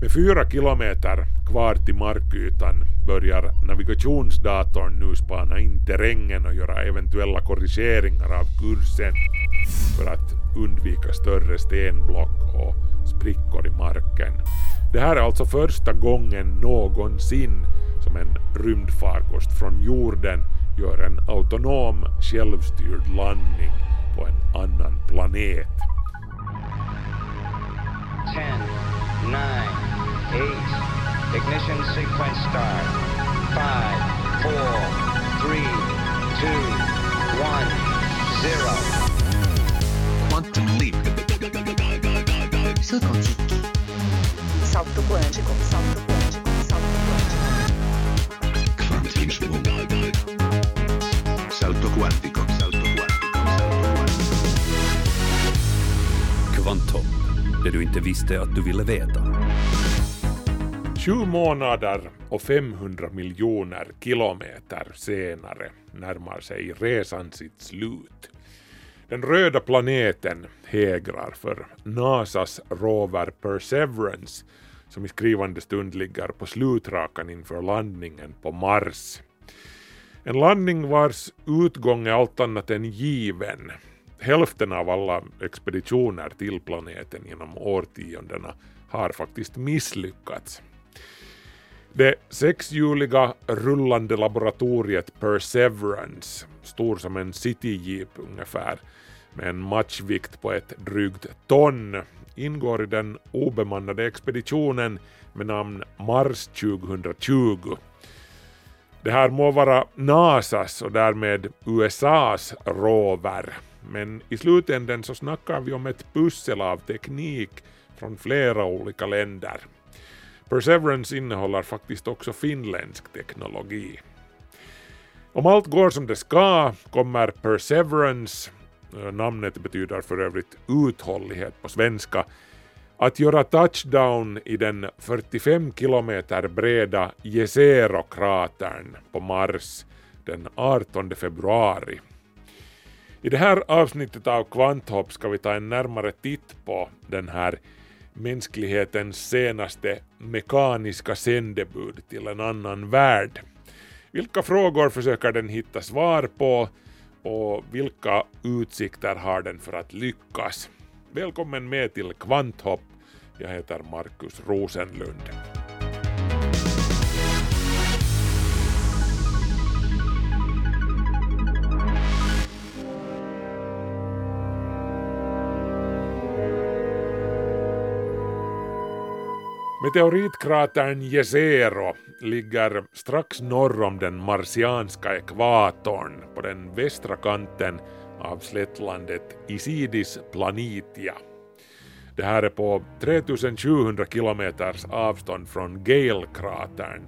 Med fyra kilometer kvar till markytan börjar navigationsdatorn nu spana in terrängen och göra eventuella korrigeringar av kursen för att undvika större stenblock och sprickor i marken. Det här är alltså första gången någonsin som en rymdfarkost från jorden gör en autonom självstyrd landning på en annan planet. 10, nine, eight. Ignition sequence start. Five, four, three, two, one, zero. Quantum leap. Salto quântico. Salto quântico. Salto quântico. Salto quântico. Quantum Salto quântico. Salto quântico. Salto quântico. Quantum. Det du inte visste att du ville veta. Sju månader och 500 miljoner kilometer senare närmar sig resan sitt slut. Den röda planeten hägrar för NASAs rover Perseverance som i skrivande stund ligger på slutrakan inför landningen på Mars. En landning vars utgång är allt annat än given. Hälften av alla expeditioner till planeten genom årtiondena har faktiskt misslyckats. Det sexhjuliga rullande laboratoriet Perseverance, stor som en cityjeep ungefär, med en matchvikt på ett drygt ton, ingår i den obemannade expeditionen med namn Mars 2020. Det här må vara NASAs och därmed USAs rover, men i slutänden så snackar vi om ett pussel av teknik från flera olika länder. Perseverance innehåller faktiskt också finländsk teknologi. Om allt går som det ska kommer Perseverance, eh, namnet betyder för övrigt uthållighet på svenska, att göra touchdown i den 45 kilometer breda Jezero-kratern på Mars den 18 februari. I det här avsnittet av Kvanthopp ska vi ta en närmare titt på den här mänsklighetens senaste mekaniska sändebud till en annan värld. Vilka frågor försöker den hitta svar på och vilka utsikter har den för att lyckas? Välkommen med till Kvanthopp. Jag heter Markus Rosenlund. Meteoritkratern Jezero ligger strax norr om den marsianska ekvatorn på den västra kanten av slättlandet Isidis Planitia. Det här är på 3700 kilometers avstånd från Gale-kratern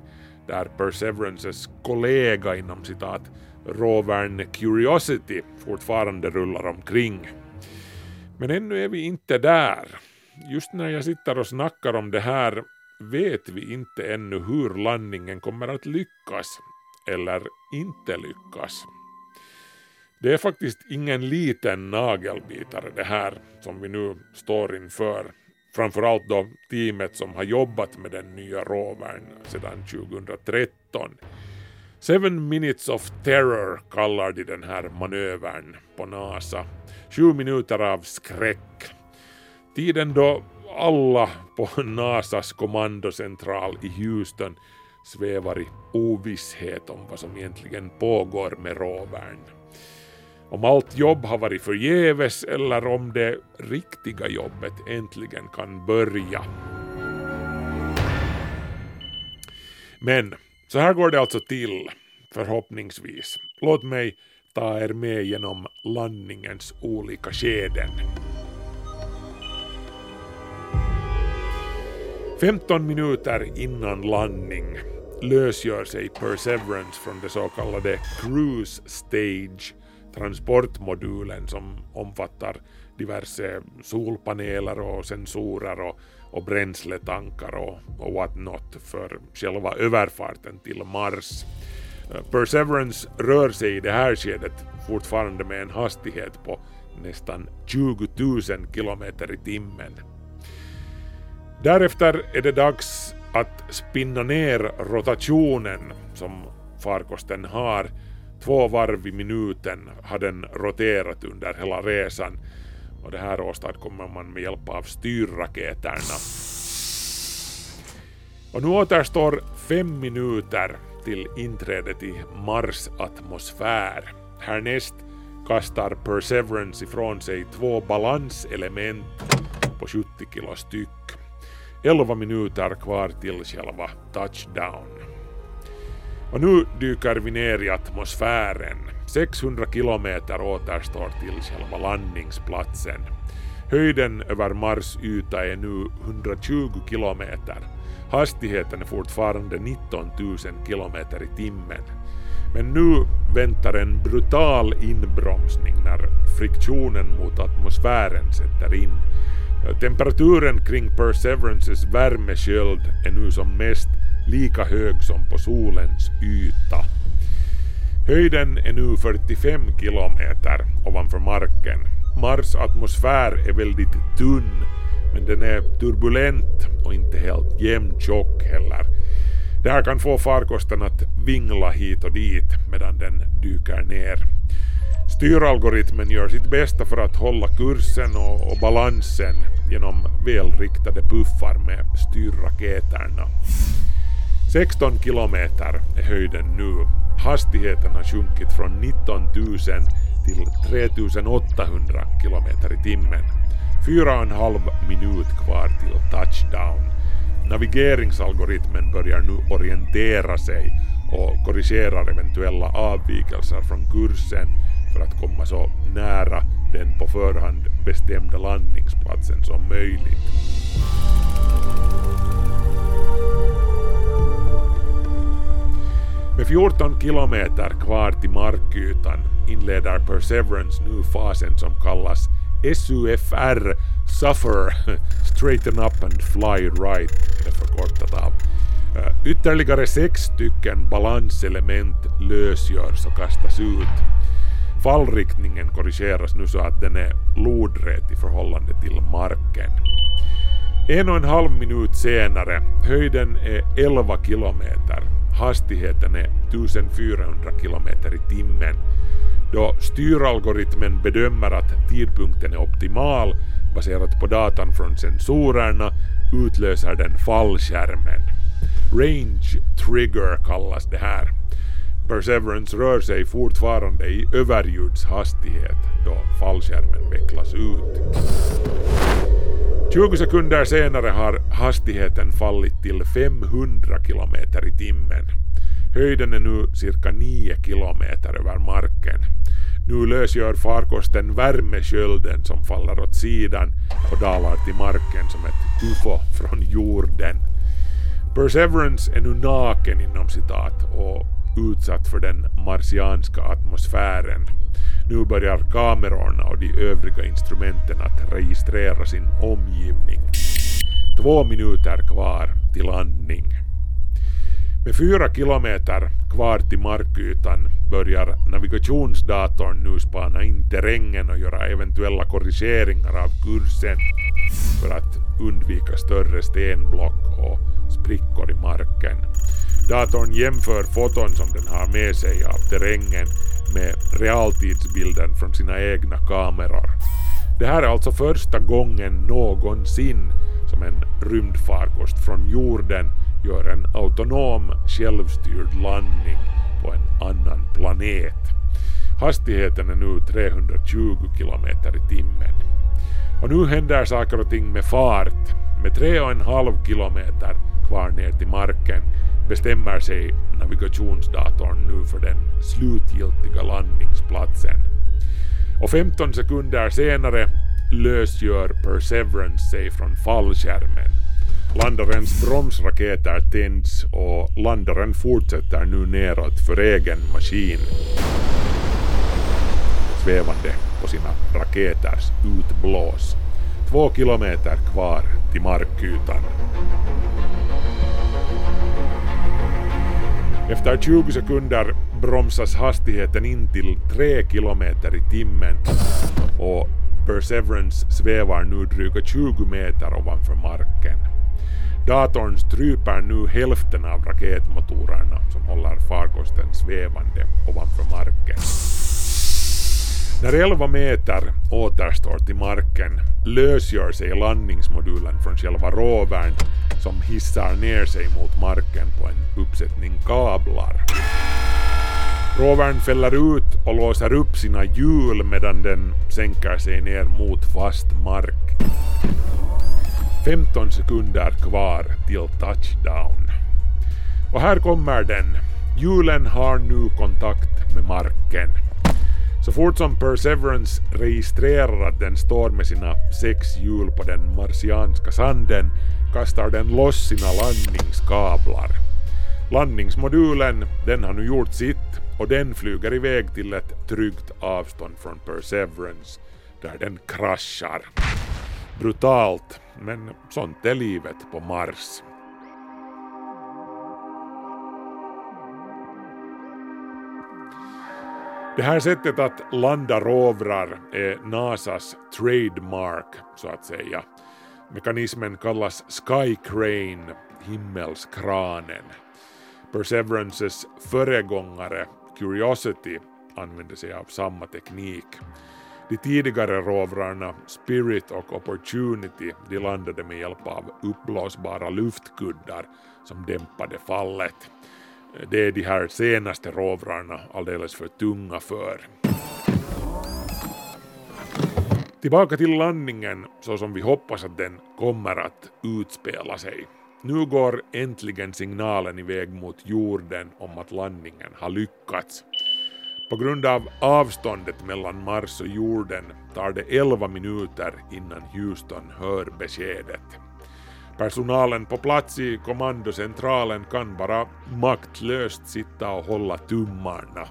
där Perseverances kollega inom citat rovern Curiosity fortfarande rullar omkring. Men ännu är vi inte där. Just när jag sitter och snackar om det här vet vi inte ännu hur landningen kommer att lyckas eller inte lyckas. Det är faktiskt ingen liten nagelbitare det här som vi nu står inför. Framförallt då teamet som har jobbat med den nya rovern sedan 2013. Seven minutes of terror kallar de den här manövern på NASA. Sju minuter av skräck. Tiden då alla på NASAs kommandocentral i Houston svävar i ovisshet om vad som egentligen pågår med rovern. Om allt jobb har varit förgäves eller om det riktiga jobbet äntligen kan börja. Men så här går det alltså till, förhoppningsvis. Låt mig ta er med genom landningens olika skeden. 15 minuter innan landning lösgör sig Perseverance från det så kallade Cruise Stage, transportmodulen som omfattar diverse solpaneler och sensorer och, och bränsletankar och, och what not för själva överfarten till Mars. Eh, Perseverance rör sig i det här skedet fortfarande med en hastighet på nästan 20 000 kilometer i timmen. Därefter är det dags att spinna ner rotationen som farkosten har. Två varv i minuten har den roterat under hela resan och det här åstadkommer man med hjälp av styrraketerna. Och nu återstår fem minuter till inträdet i Mars atmosfär. Härnäst kastar Perseverance ifrån sig två balanselement på 70 kilo styck. 11 minuter kvar till själva touchdown. Och nu dyker vi ner i atmosfären. 600 kilometer återstår till själva landningsplatsen. Höjden över Mars yta är nu 120 kilometer. Hastigheten är fortfarande 19 000 kilometer i timmen. Men nu väntar en brutal inbromsning när friktionen mot atmosfären sätter in. Eh, temperaturen kring Perseverances värmesköld är nu som mest lika hög som på solens yta. Höjden är nu 45 kilometer ovanför marken. Mars atmosfär är väldigt tunn men den är turbulent och inte helt jämntjock heller. Det här kan få farkosten att vingla hit och dit medan den dyker ner. Styralgoritmen gör sitt bästa för att hålla kursen och, och balansen genom välriktade puffar med styrraketerna. 16 kilometer är höjden nu. Hastigheten har sjunkit från 19 000 till 3800 kilometer i timmen. Fyra och en halv minut kvar till touchdown. Navigeringsalgoritmen börjar nu orientera sig och korrigerar eventuella avvikelser från kursen för att komma så nära den på förhand bestämda landningsplatsen som möjligt. Med 14 kilometer kvar till markytan inleder Perseverance nu fasen som kallas SUFR Suffer Straighten Up and Fly Right eller förkortat av. Eh, ytterligare sex stycken balanselement lösgörs och kastas ut. Fallriktningen korrigeras nu så att den är lodrät i förhållande till marken. En och en halv minut senare, höjden är 11 kilometer, hastigheten är 1400 kilometer i timmen. Då styralgoritmen bedömer att tidpunkten är optimal baserat på datan från sensorerna utlöser den fallskärmen. Range trigger kallas det här. Perseverance rör sig fortfarande i överljudshastighet då fallskärmen vecklas ut. 20 sekunder senare har hastigheten fallit till 500 kilometer i timmen. Höjden är nu cirka 9 kilometer över marken. Nu lösgör farkosten värmeskölden som faller åt sidan och dalar till marken som ett UFO från jorden. Perseverance är nu naken inom citat och utsatt för den marsianska atmosfären. Nu börjar kamerorna och de övriga instrumenten att registrera sin omgivning. Två minuter kvar till landning. Med fyra kilometer kvar till markytan börjar navigationsdatorn nu spana in terrängen och göra eventuella korrigeringar av kursen för att undvika större stenblock och sprickor i marken. Datorn jämför foton som den har med sig av terrängen med realtidsbilden från sina egna kameror. Det här är alltså första gången någonsin som en rymdfarkost från jorden gör en autonom självstyrd landning på en annan planet. Hastigheten är nu 320 kilometer i timmen. Och nu händer saker och ting med fart. Med tre och en halv kilometer kvar ner till marken bestämmer sig navigationsdatorn nu för den slutgiltiga landningsplatsen. Och 15 sekunder senare lösgör Perseverance sig från fallskärmen. Landarens bromsraketer tänds och landaren fortsätter nu neråt för egen maskin. Svävande på sina raketers utblås. Två kilometer kvar till markytan. Efter 20 sekunder bromsas hastigheten in till 3 kilometer i timmen och Perseverance svävar nu dryga 20 meter ovanför marken. Datorn stryper nu hälften av raketmotorerna som håller farkosten svävande ovanför marken. När 11 meter återstår till marken lösgör sig landningsmodulen från själva rovern som hissar ner sig mot marken på en uppsättning kablar. Rovern fäller ut och låser upp sina hjul medan den sänker sig ner mot fast mark. 15 sekunder kvar till touchdown. Och här kommer den. Hjulen har nu kontakt med marken. Så fort som Perseverance registrerar att den står med sina sex hjul på den marsianska sanden kastar den loss sina landningskablar. Landningsmodulen, den har nu gjort sitt och den flyger iväg till ett tryggt avstånd från Perseverance där den kraschar. Brutalt, men sånt är livet på Mars. Det här sättet att landa rovrar är NASAs trademark, så att säga. Mekanismen kallas Sky Crane, himmelskranen. Perseverances föregångare Curiosity använde sig av samma teknik. De tidigare rovrarna Spirit och Opportunity de landade med hjälp av uppblåsbara luftkuddar som dämpade fallet. Det är de här senaste rovrarna alldeles för tunga för. Tillbaka till landningen så som vi hoppas att den kommer att utspela sig. Nu går äntligen signalen iväg mot jorden om att landningen har lyckats. På grund av avståndet mellan Mars och jorden tar det 11 minuter innan Houston hör beskedet. Personalen på plats i kommandocentralen kan bara maktlöst sitta och hålla tummarna.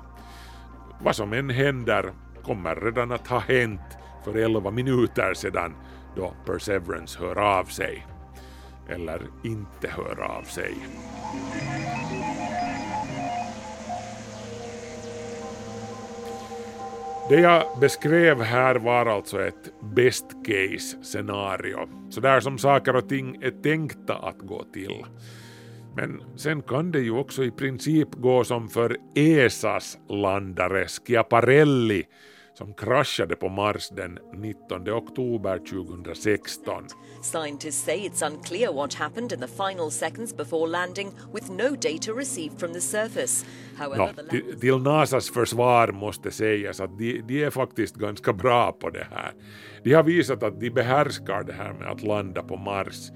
Vad som än händer kommer redan att ha hänt för 11 minuter sedan då Perseverance hör av sig. Eller inte hör av sig. Det jag beskrev här var alltså ett best case scenario, så där som saker och ting är tänkta att gå till. Men sen kan det ju också i princip gå som för ESAs landare Schiaparelli som kraschade på Mars den 19 oktober 2016. Scientists say it's unclear what happened in the final seconds before landing, with no data received from the surface. However, No, till, till NASAs försvar måste sägas att de, de är faktiskt ganska bra på det här. De har visat att de behärskar det här med att landa på Mars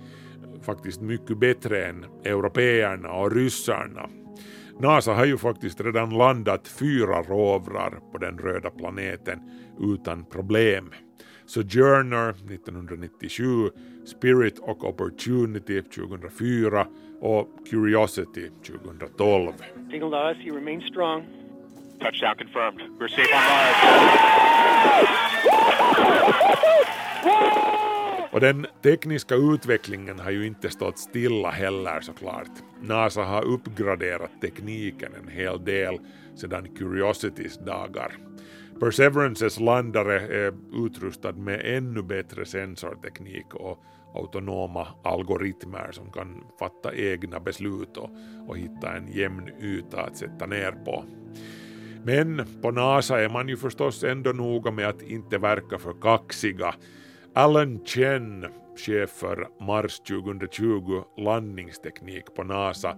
faktiskt mycket bättre än européerna och ryssarna. NASA har ju faktiskt redan landat fyra rovrar på den röda planeten utan problem. Sojourner 1997, Spirit och Opportunity 2004 och Curiosity 2012. Signal to us, you remain strong. Touchdown confirmed. We're safe on Mars. Och den tekniska utvecklingen har ju inte stått stilla heller såklart. NASA har uppgraderat tekniken en hel del sedan Curiositys dagar. Perseverances landare är utrustad med ännu bättre sensorteknik och autonoma algoritmer som kan fatta egna beslut och, och hitta en jämn yta att sätta ner på. Men på NASA är man ju förstås ändå noga med att inte verka för kaxiga. Alan Chen, chef för Mars 2020 landningsteknik på NASA,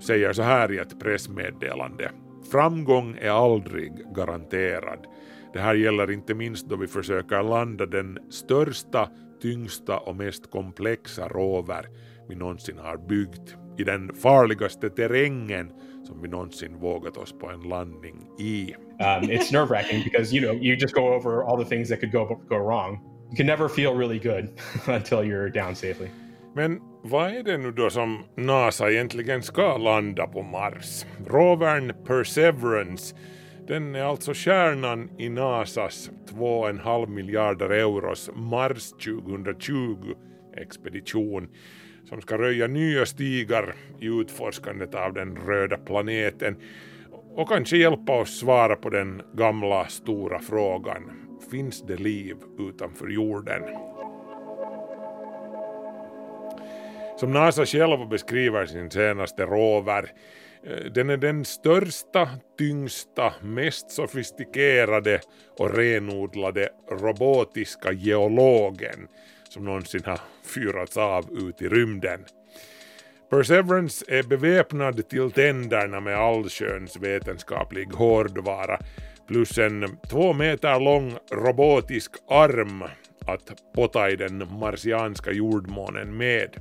säger så här i ett pressmeddelande. Framgång är aldrig garanterad. Det här gäller inte minst då vi försöker landa den största, tyngsta och mest komplexa rover vi någonsin har byggt i den farligaste terrängen som vi någonsin vågat oss på en landning i. um, it's nerve wracking because you know you just go over all the things that could go go wrong. You can never feel really good until you're down safely. Men vad är det nu då som NASA egentligen ska landa på Mars? Rovern Perseverance, den är alltså kärnan i NASAs 2,5 miljarder euros Mars 2020-expedition som ska röja nya stigar i utforskandet av den röda planeten och kanske hjälpa oss svara på den gamla stora frågan Finns det liv utanför jorden? Som NASA själv beskriver sin senaste rover, eh, den är den största, tyngsta, mest sofistikerade och renodlade robotiska geologen som någonsin har fyrats av ut i rymden. Perseverance är beväpnad till tänderna med allsköns vetenskaplig hårdvara plus en två meter lång robotisk arm att potta i den marsianska jordmånen med.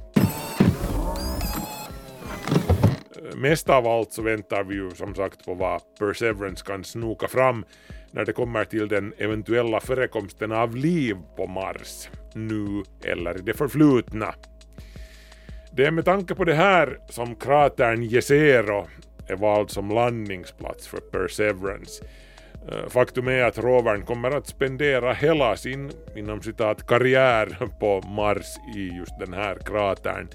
Mest av allt så väntar vi ju som sagt på vad Perseverance kan snoka fram när det kommer till den eventuella förekomsten av liv på Mars, nu eller i det förflutna. Det är med tanke på det här som kratern Jezero är vald som landningsplats för Perseverance. Eh, faktum är att rovern kommer att spendera hela sin inom citat karriär på Mars i just den här kratern.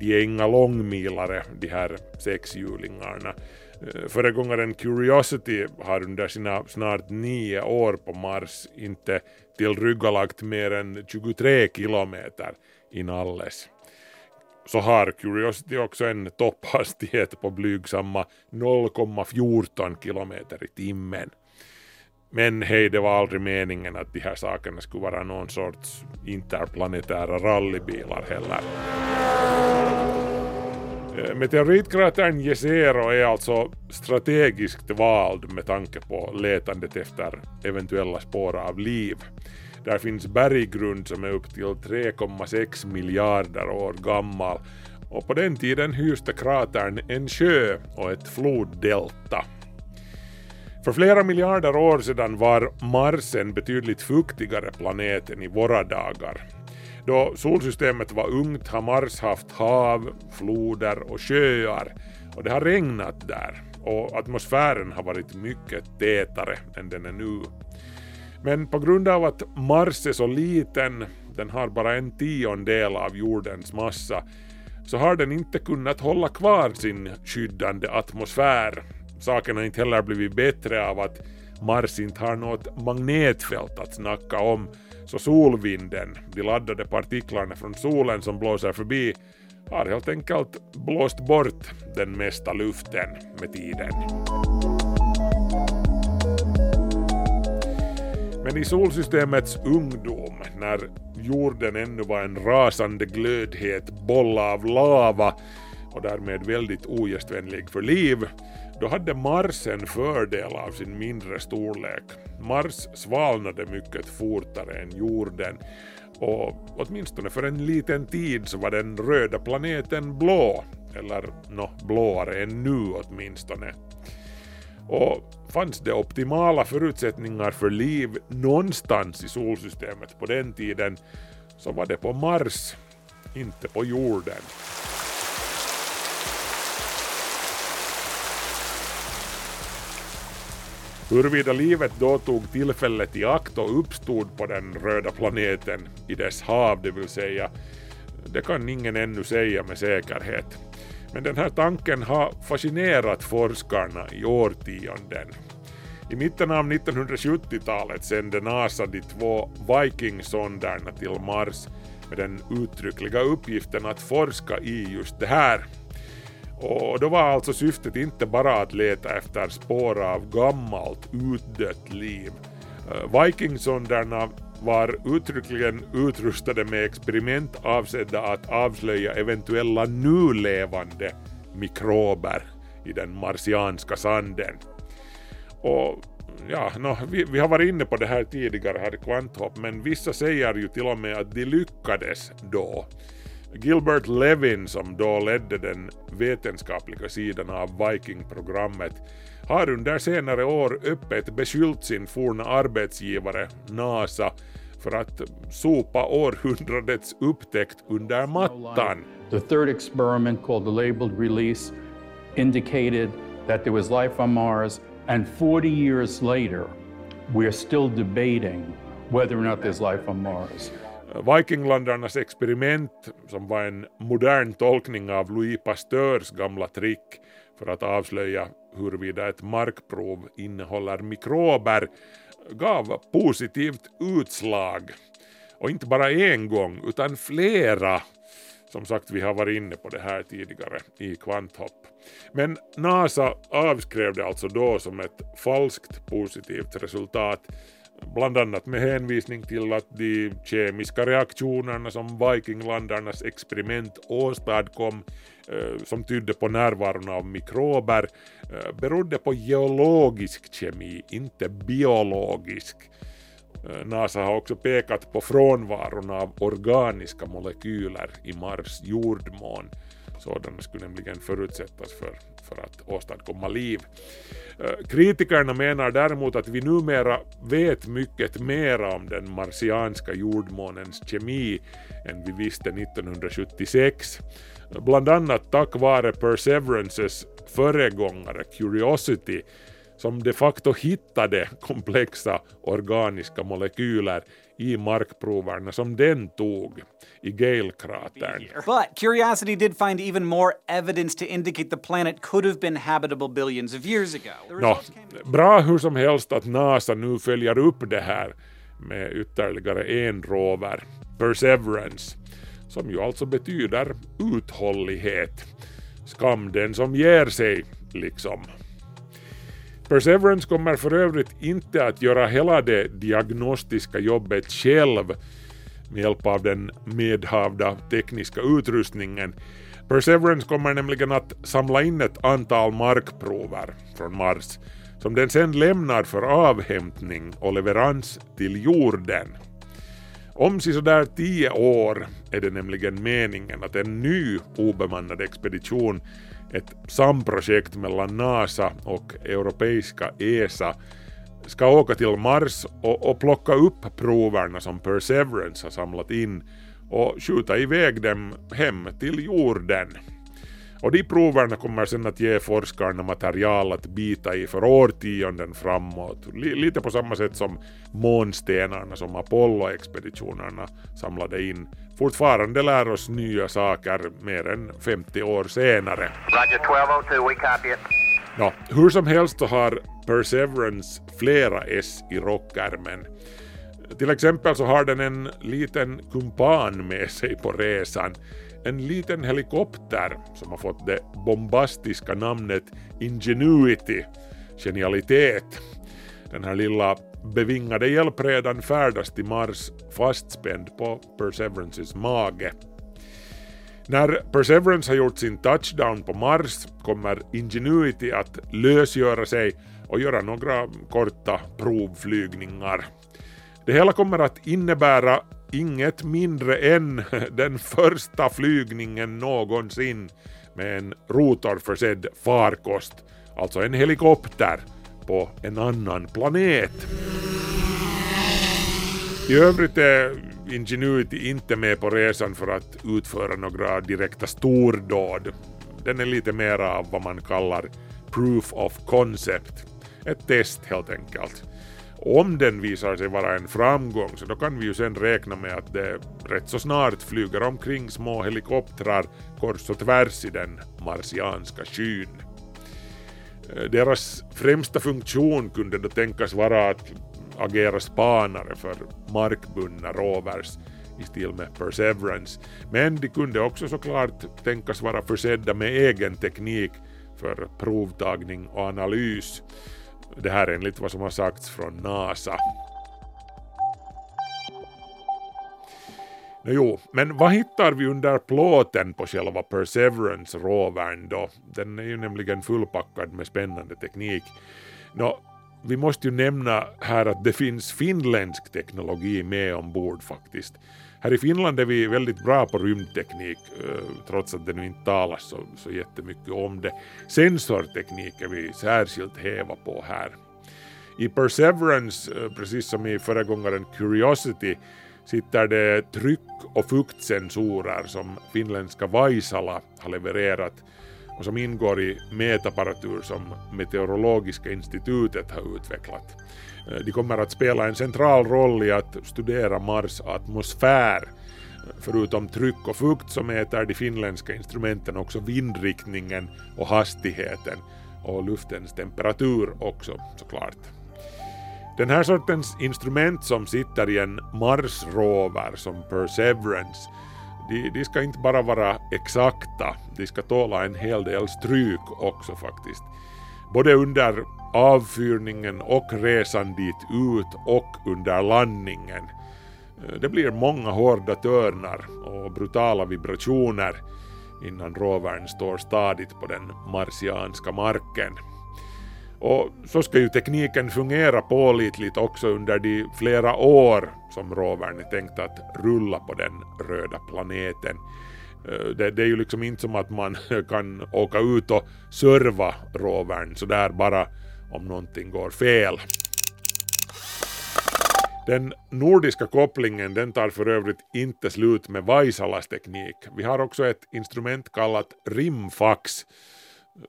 De är inga långmilare de här sexhjulingarna. Eh, föregångaren Curiosity har under sina snart nio år på Mars inte tillryggalagt mer än 23 kilometer inalles så har Curiosity också en topphastighet på blygsamma 0,14 kilometer i timmen. Men hej, det var aldrig meningen att de här sakerna skulle vara någon sorts interplanetära rallybilar heller. Eh, Meteoritkratern Jezero är alltså strategiskt vald med tanke på letandet efter eventuella spår av liv. Där finns berggrund som är upp till 3,6 miljarder år gammal och på den tiden hyste kratern en sjö och ett floddelta. För flera miljarder år sedan var Mars en betydligt fuktigare planet än i våra dagar. Då solsystemet var ungt har Mars haft hav, floder och sjöar och det har regnat där och atmosfären har varit mycket tätare än den är nu. Men på grund av att Mars är så liten, den har bara en tiondel av jordens massa, så har den inte kunnat hålla kvar sin skyddande atmosfär. Saken har inte heller blivit bättre av att Mars inte har något magnetfält att snacka om, så solvinden, de laddade partiklarna från solen som blåser förbi, har helt enkelt blåst bort den mesta luften med tiden. Men i solsystemets ungdom, när jorden ännu var en rasande glödhet boll av lava och därmed väldigt ogästvänlig för liv, då hade Mars en fördel av sin mindre storlek. Mars svalnade mycket fortare än jorden och åtminstone för en liten tid så var den röda planeten blå, eller nå, blåare än nu åtminstone. Och fanns det optimala förutsättningar för liv någonstans i solsystemet på den tiden så var det på Mars, inte på jorden. Huruvida livet då tog tillfället i akt och uppstod på den röda planeten i dess hav, det vill säga, det kan ingen ännu säga med säkerhet. Men den här tanken har fascinerat forskarna i årtionden. I mitten av 1970-talet sände NASA de två Viking-sonderna till Mars med den uttryckliga uppgiften att forska i just det här. Och då var alltså syftet inte bara att leta efter spår av gammalt utdött liv. Eh, Vikingsonderna var uttryckligen utrustade med experiment avsedda att avslöja eventuella nu levande mikrober i den marsianska sanden. Och ja, no, vi, vi har varit inne på det här tidigare här i Kvanthopp, men vissa säger ju till och med att de lyckades då. Gilbert Levin som då ledde den vetenskapliga sidan av Viking-programmet har under senare år öppet beskyllt sin forna arbetsgivare NASA för att sopa århundradets upptäckt under mattan. The third experiment, called the labeled release, indicated that there was life on Mars, and 40 years later, we're still debating whether or not there's life on Mars. Vikinglandarnas experiment, som var en modern tolkning av Louis Pasteurs gamla trick för att avslöja huruvida ett markprov innehåller mikrober, gav positivt utslag. Och inte bara en gång, utan flera. Som sagt, vi har varit inne på det här tidigare i kvanthopp. Men NASA avskrev det alltså då som ett falskt positivt resultat bland annat med hänvisning till att de kemiska reaktionerna som Vikinglandarnas experiment åstadkom eh, som tydde på närvaron av mikrober eh, berodde på geologisk kemi, inte biologisk. Eh, NASA har också pekat på frånvaron av organiska molekyler i Mars jordmån. Sådana skulle nämligen förutsättas för, för att åstadkomma liv. Kritikerna menar däremot att vi numera vet mycket mer om den marsianska jordmånens kemi än vi visste 1976. Bland annat tack vare Perseverances föregångare Curiosity som de facto hittade komplexa organiska molekyler i markproverna som den tog i Gale-kratern. But Curiosity did find even more evidence to indicate the planet could have been habitable billions of years ago. Came- bra hur som helst att NASA nu följer upp det här med ytterligare en rover, Perseverance, som ju alltså betyder uthållighet. Skam den som ger sig, liksom. Perseverance kommer för övrigt inte att göra hela det diagnostiska jobbet själv med hjälp av den medhavda tekniska utrustningen. Perseverance kommer nämligen att samla in ett antal markprover från Mars som den sen lämnar för avhämtning och leverans till jorden. Om sådär tio år är det nämligen meningen att en ny obemannad expedition, ett samprojekt mellan NASA och europeiska ESA, ska åka till Mars och, och plocka upp proverna som Perseverance har samlat in och skjuta iväg dem hem till jorden. Och de proverna kommer sen att ge forskarna material att bita i för årtionden framåt. Li- lite på samma sätt som månstenarna som Apollo-expeditionerna samlade in fortfarande lär oss nya saker mer än 50 år senare. Roger 1202, we copy it. Ja, hur som helst så har Perseverance flera S i rockärmen. Till exempel så har den en liten kumpan med sig på resan. En liten helikopter som har fått det bombastiska namnet Ingenuity, genialitet. Den här lilla bevingade hjälpredan färdas till Mars fastspänd på Perseverances mage. När Perseverance har gjort sin touchdown på Mars kommer Ingenuity att lösgöra sig och göra några korta provflygningar. Det hela kommer att innebära inget mindre än den första flygningen någonsin med en rotorförsedd farkost, alltså en helikopter på en annan planet. I övrigt är Ingenuity inte med på resan för att utföra några direkta stordåd. Den är lite mer av vad man kallar proof of concept. Ett test helt enkelt. Om den visar sig vara en framgång så då kan vi ju sen räkna med att det rätt så snart flyger omkring små helikoptrar kors och tvärs i den marsianska skyn. Eh, deras främsta funktion kunde då tänkas vara att agera spanare för markbundna rovers i stil med Perseverance. Men de kunde också såklart tänkas vara försedda med egen teknik för provtagning och analys. Det här enligt vad som har sagts från NASA. Nå jo, men vad hittar vi under plåten på själva Perseverance-rovern då? Den är ju nämligen fullpackad med spännande teknik. Nå, vi måste ju nämna här att det finns finländsk teknologi med ombord faktiskt. Här i Finland är vi väldigt bra på rymdteknik, eh, trots att det nu inte talas så, så jättemycket om det. Sensorteknik är vi särskilt häva på här. I Perseverance, eh, precis som i föregångaren Curiosity, sitter det tryck och fuktsensorer som finländska Vaisala har levererat och som ingår i mätapparatur som Meteorologiska institutet har utvecklat. Eh, de kommer att spela en central roll i att studera Mars atmosfär. Eh, förutom tryck och fukt så mäter de finländska instrumenten också vindriktningen och hastigheten och luftens temperatur också såklart. Den här sortens instrument som sitter i en Mars-rover som Perseverance de, de ska inte bara vara exakta, de ska tåla en hel del stryk också faktiskt. Både under avfyrningen och resan dit ut och under landningen. Det blir många hårda törnar och brutala vibrationer innan rovern står stadigt på den marsianska marken. Och så ska ju tekniken fungera pålitligt också under de flera år som rovern är tänkt att rulla på den röda planeten. Eh, det, det, är ju liksom inte som att man kan åka ut och serva rovern sådär bara om någonting går fel. Den nordiska kopplingen den tar för övrigt inte slut med Vaisalas teknik. Vi har också ett instrument kallat rimfax.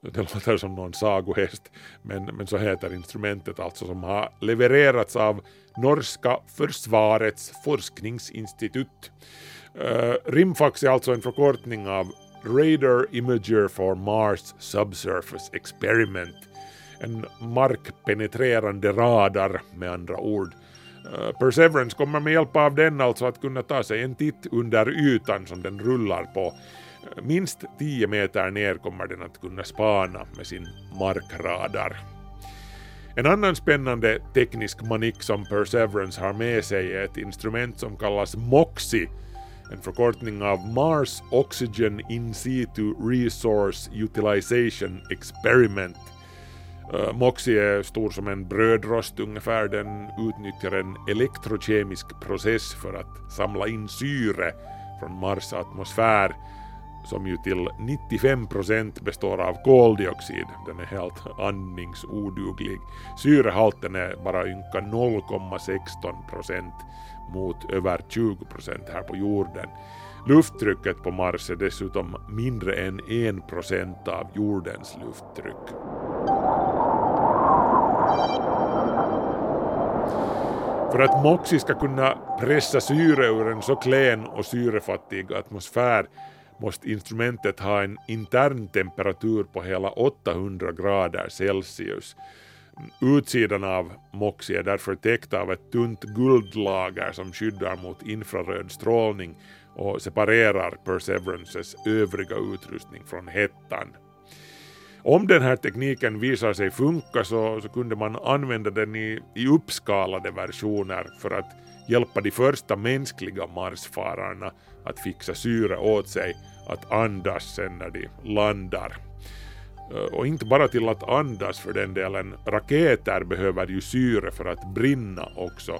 Det låter som någon sagohäst, men, men så heter instrumentet alltså som har levererats av norska försvarets forskningsinstitut. Uh, Rimfax är alltså en förkortning av Radar Imager for Mars Subsurface Experiment. En markpenetrerande radar med andra ord. Uh, Perseverance kommer med hjälp av den alltså att kunna ta sig en titt under ytan som den rullar på. Minst 10 meter ner kommer den att kunna spana med sin markradar. En annan spännande teknisk manick som Perseverance har med sig är ett instrument som kallas MOXIE en förkortning av Mars Oxygen In Situ Resource Utilization Experiment. Eh, MOXI MOXIE är stor som en brödrost ungefär. Den utnyttjar en elektrokemisk process för att samla in syre från Mars atmosfär som ju till 95% består av koldioxid. Den är helt andningsoduglig. Syrehalten är bara ynka 0,16% mot över 20% här på jorden. Lufttrycket på Mars är dessutom mindre än 1% av jordens lufttryck. För att MOXIE ska kunna pressa syre ur en så klen och syrefattig atmosfär måste instrumentet ha en intern temperatur på hela 800 grader Celsius. Utsidan av MOXIE är därför täckt av ett tunt guldlager som skyddar mot infraröd strålning och separerar Perseverances övriga utrustning från hettan. Om den här tekniken visar sig funka så, så kunde man använda den i, i uppskalade versioner för att hjälpa de första mänskliga marsfararna att fixa syre åt sig att andas sen när de landar. Eh, och inte bara till att andas för den delen, raketer behöver ju syre för att brinna också.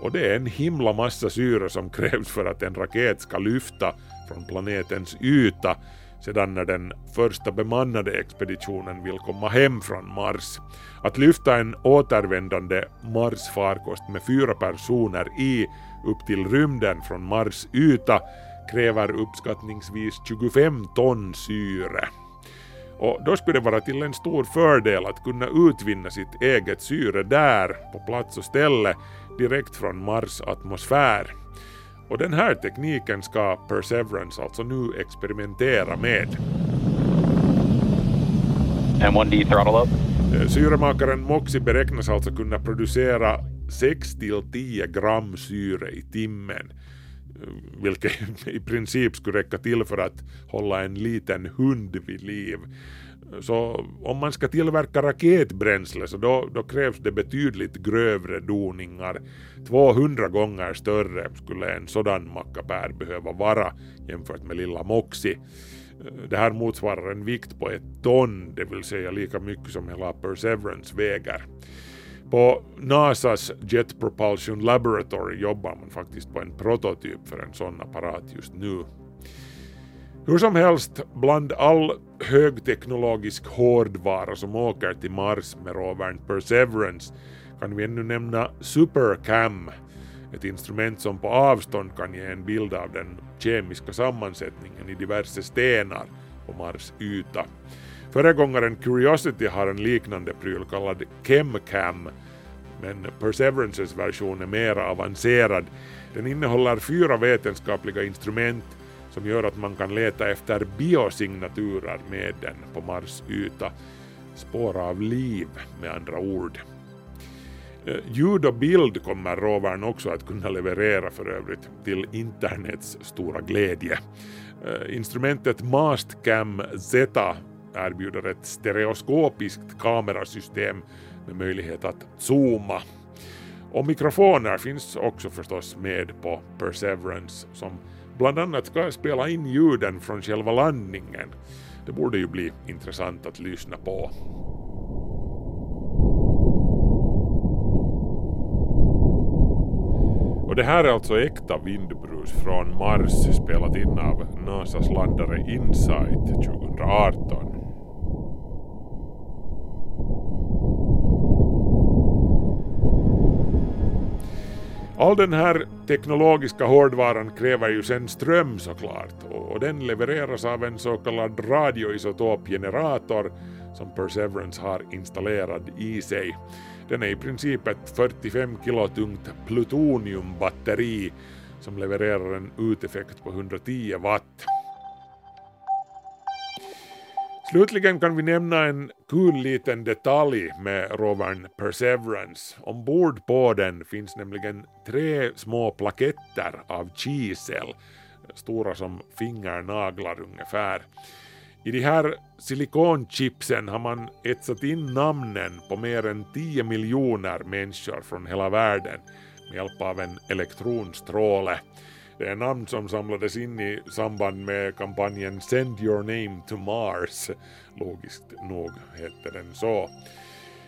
Och det är en himla massa syre som krävs för att en raket ska lyfta från planetens yta sedan när den första bemannade expeditionen vill komma hem från Mars. Att lyfta en återvändande Mars-farkost med fyra personer i upp till rymden från Mars yta kräver uppskattningsvis 25 ton syre. Och då skulle det vara till en stor fördel att kunna utvinna sitt eget syre där, på plats och ställe, direkt från Mars atmosfär. Och den här tekniken ska Perseverance alltså nu experimentera med. M1D throttle up. Eh, syremakaren Moxie beräknas alltså kunna producera 6-10 gram syre i timmen vilket i princip skulle räcka till för att hålla en liten hund vid liv. Så om man ska tillverka raketbränsle så då, då krävs det betydligt grövre doningar. 200 gånger större skulle en sådan mackapär behöva vara jämfört med lilla Moxie. Det här motsvarar en vikt på ett ton, det vill säga lika mycket som hela Perseverance väger. På NASAs Jet Propulsion Laboratory jobbar man faktiskt på en prototyp för en sån apparat just nu. Hur som helst, bland all högteknologisk hårdvara som åker till Mars med rovern Perseverance kan vi ännu nämna Supercam, ett instrument som på avstånd kan ge en bild av den kemiska sammansättningen i diverse stenar på Mars yta. Föregångaren Curiosity har en liknande pryl kallad ChemCam, men Perseverances version är mer avancerad. Den innehåller fyra vetenskapliga instrument som gör att man kan leta efter biosignaturer med den på Mars yta. Spår av liv med andra ord. Eh, ljud och bild kommer rovern också att kunna leverera för övrigt till internets stora glädje. Eh, instrumentet Mastcam Z erbjuder ett stereoskopiskt kamerasystem med möjlighet att zooma. Och mikrofoner finns också förstås med på Perseverance som bland annat ska spela in ljuden från själva landningen. Det borde ju bli intressant att lyssna på. Och det här är alltså äkta vindbrus från Mars spelat in av NASAs landare InSight 2018. All den här teknologiska hårdvaran kräver ju sen ström såklart och den levereras av en så kallad radioisotopgenerator som Perseverance har installerad i sig. Den är i princip ett 45 kilo tungt plutoniumbatteri som levererar en uteffekt på 110 watt. Slutligen kan vi nämna en kul liten detalj med rovern Perseverance. Ombord på den finns nämligen tre små plaketter av kisel, stora som fingernaglar ungefär. I de här silikonchipsen har man etsat in namnen på mer än 10 miljoner människor från hela världen med hjälp av en elektronstråle. Det är namn som samlades in i samband med kampanjen Send your name to Mars. Logiskt nog hette den så.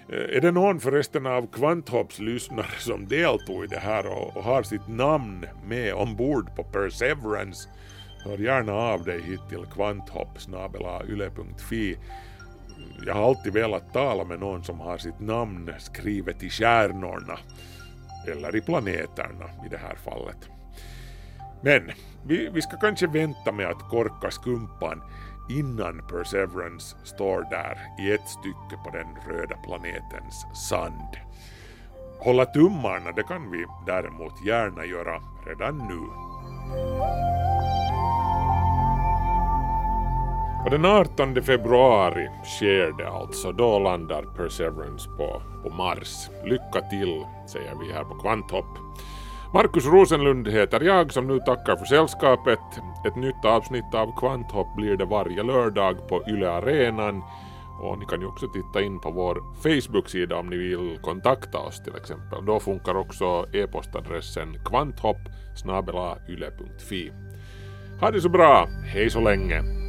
Eh, är det någon förresten av Kvanthopps lyssnare som deltog i det här och, och har sitt namn med ombord på Perseverance Hör gärna av dig hit till kvanthopp yle.fi. Jag har alltid velat tala med någon som har sitt namn skrivet i stjärnorna. Eller i planeterna i det här fallet. Men vi, vi ska kanske vänta med att korka skumpan innan Perseverance står där i ett stycke på den röda planetens sand. Hålla tummarna det kan vi däremot gärna göra redan nu. Och den 18 februari sker det alltså, då landar Perseverance på, på Mars. Lycka till, säger vi här på Kvanthopp. Markus Rosenlund heter jag som nu tackar för sällskapet. Ett nytt avsnitt av Kvanthopp blir det varje lördag på Yle Arenan och ni kan ju också titta in på vår Facebook-sida om ni vill kontakta oss till exempel. Då funkar också e-postadressen kvanthopp yle.fi. Ha det så bra, hej så länge!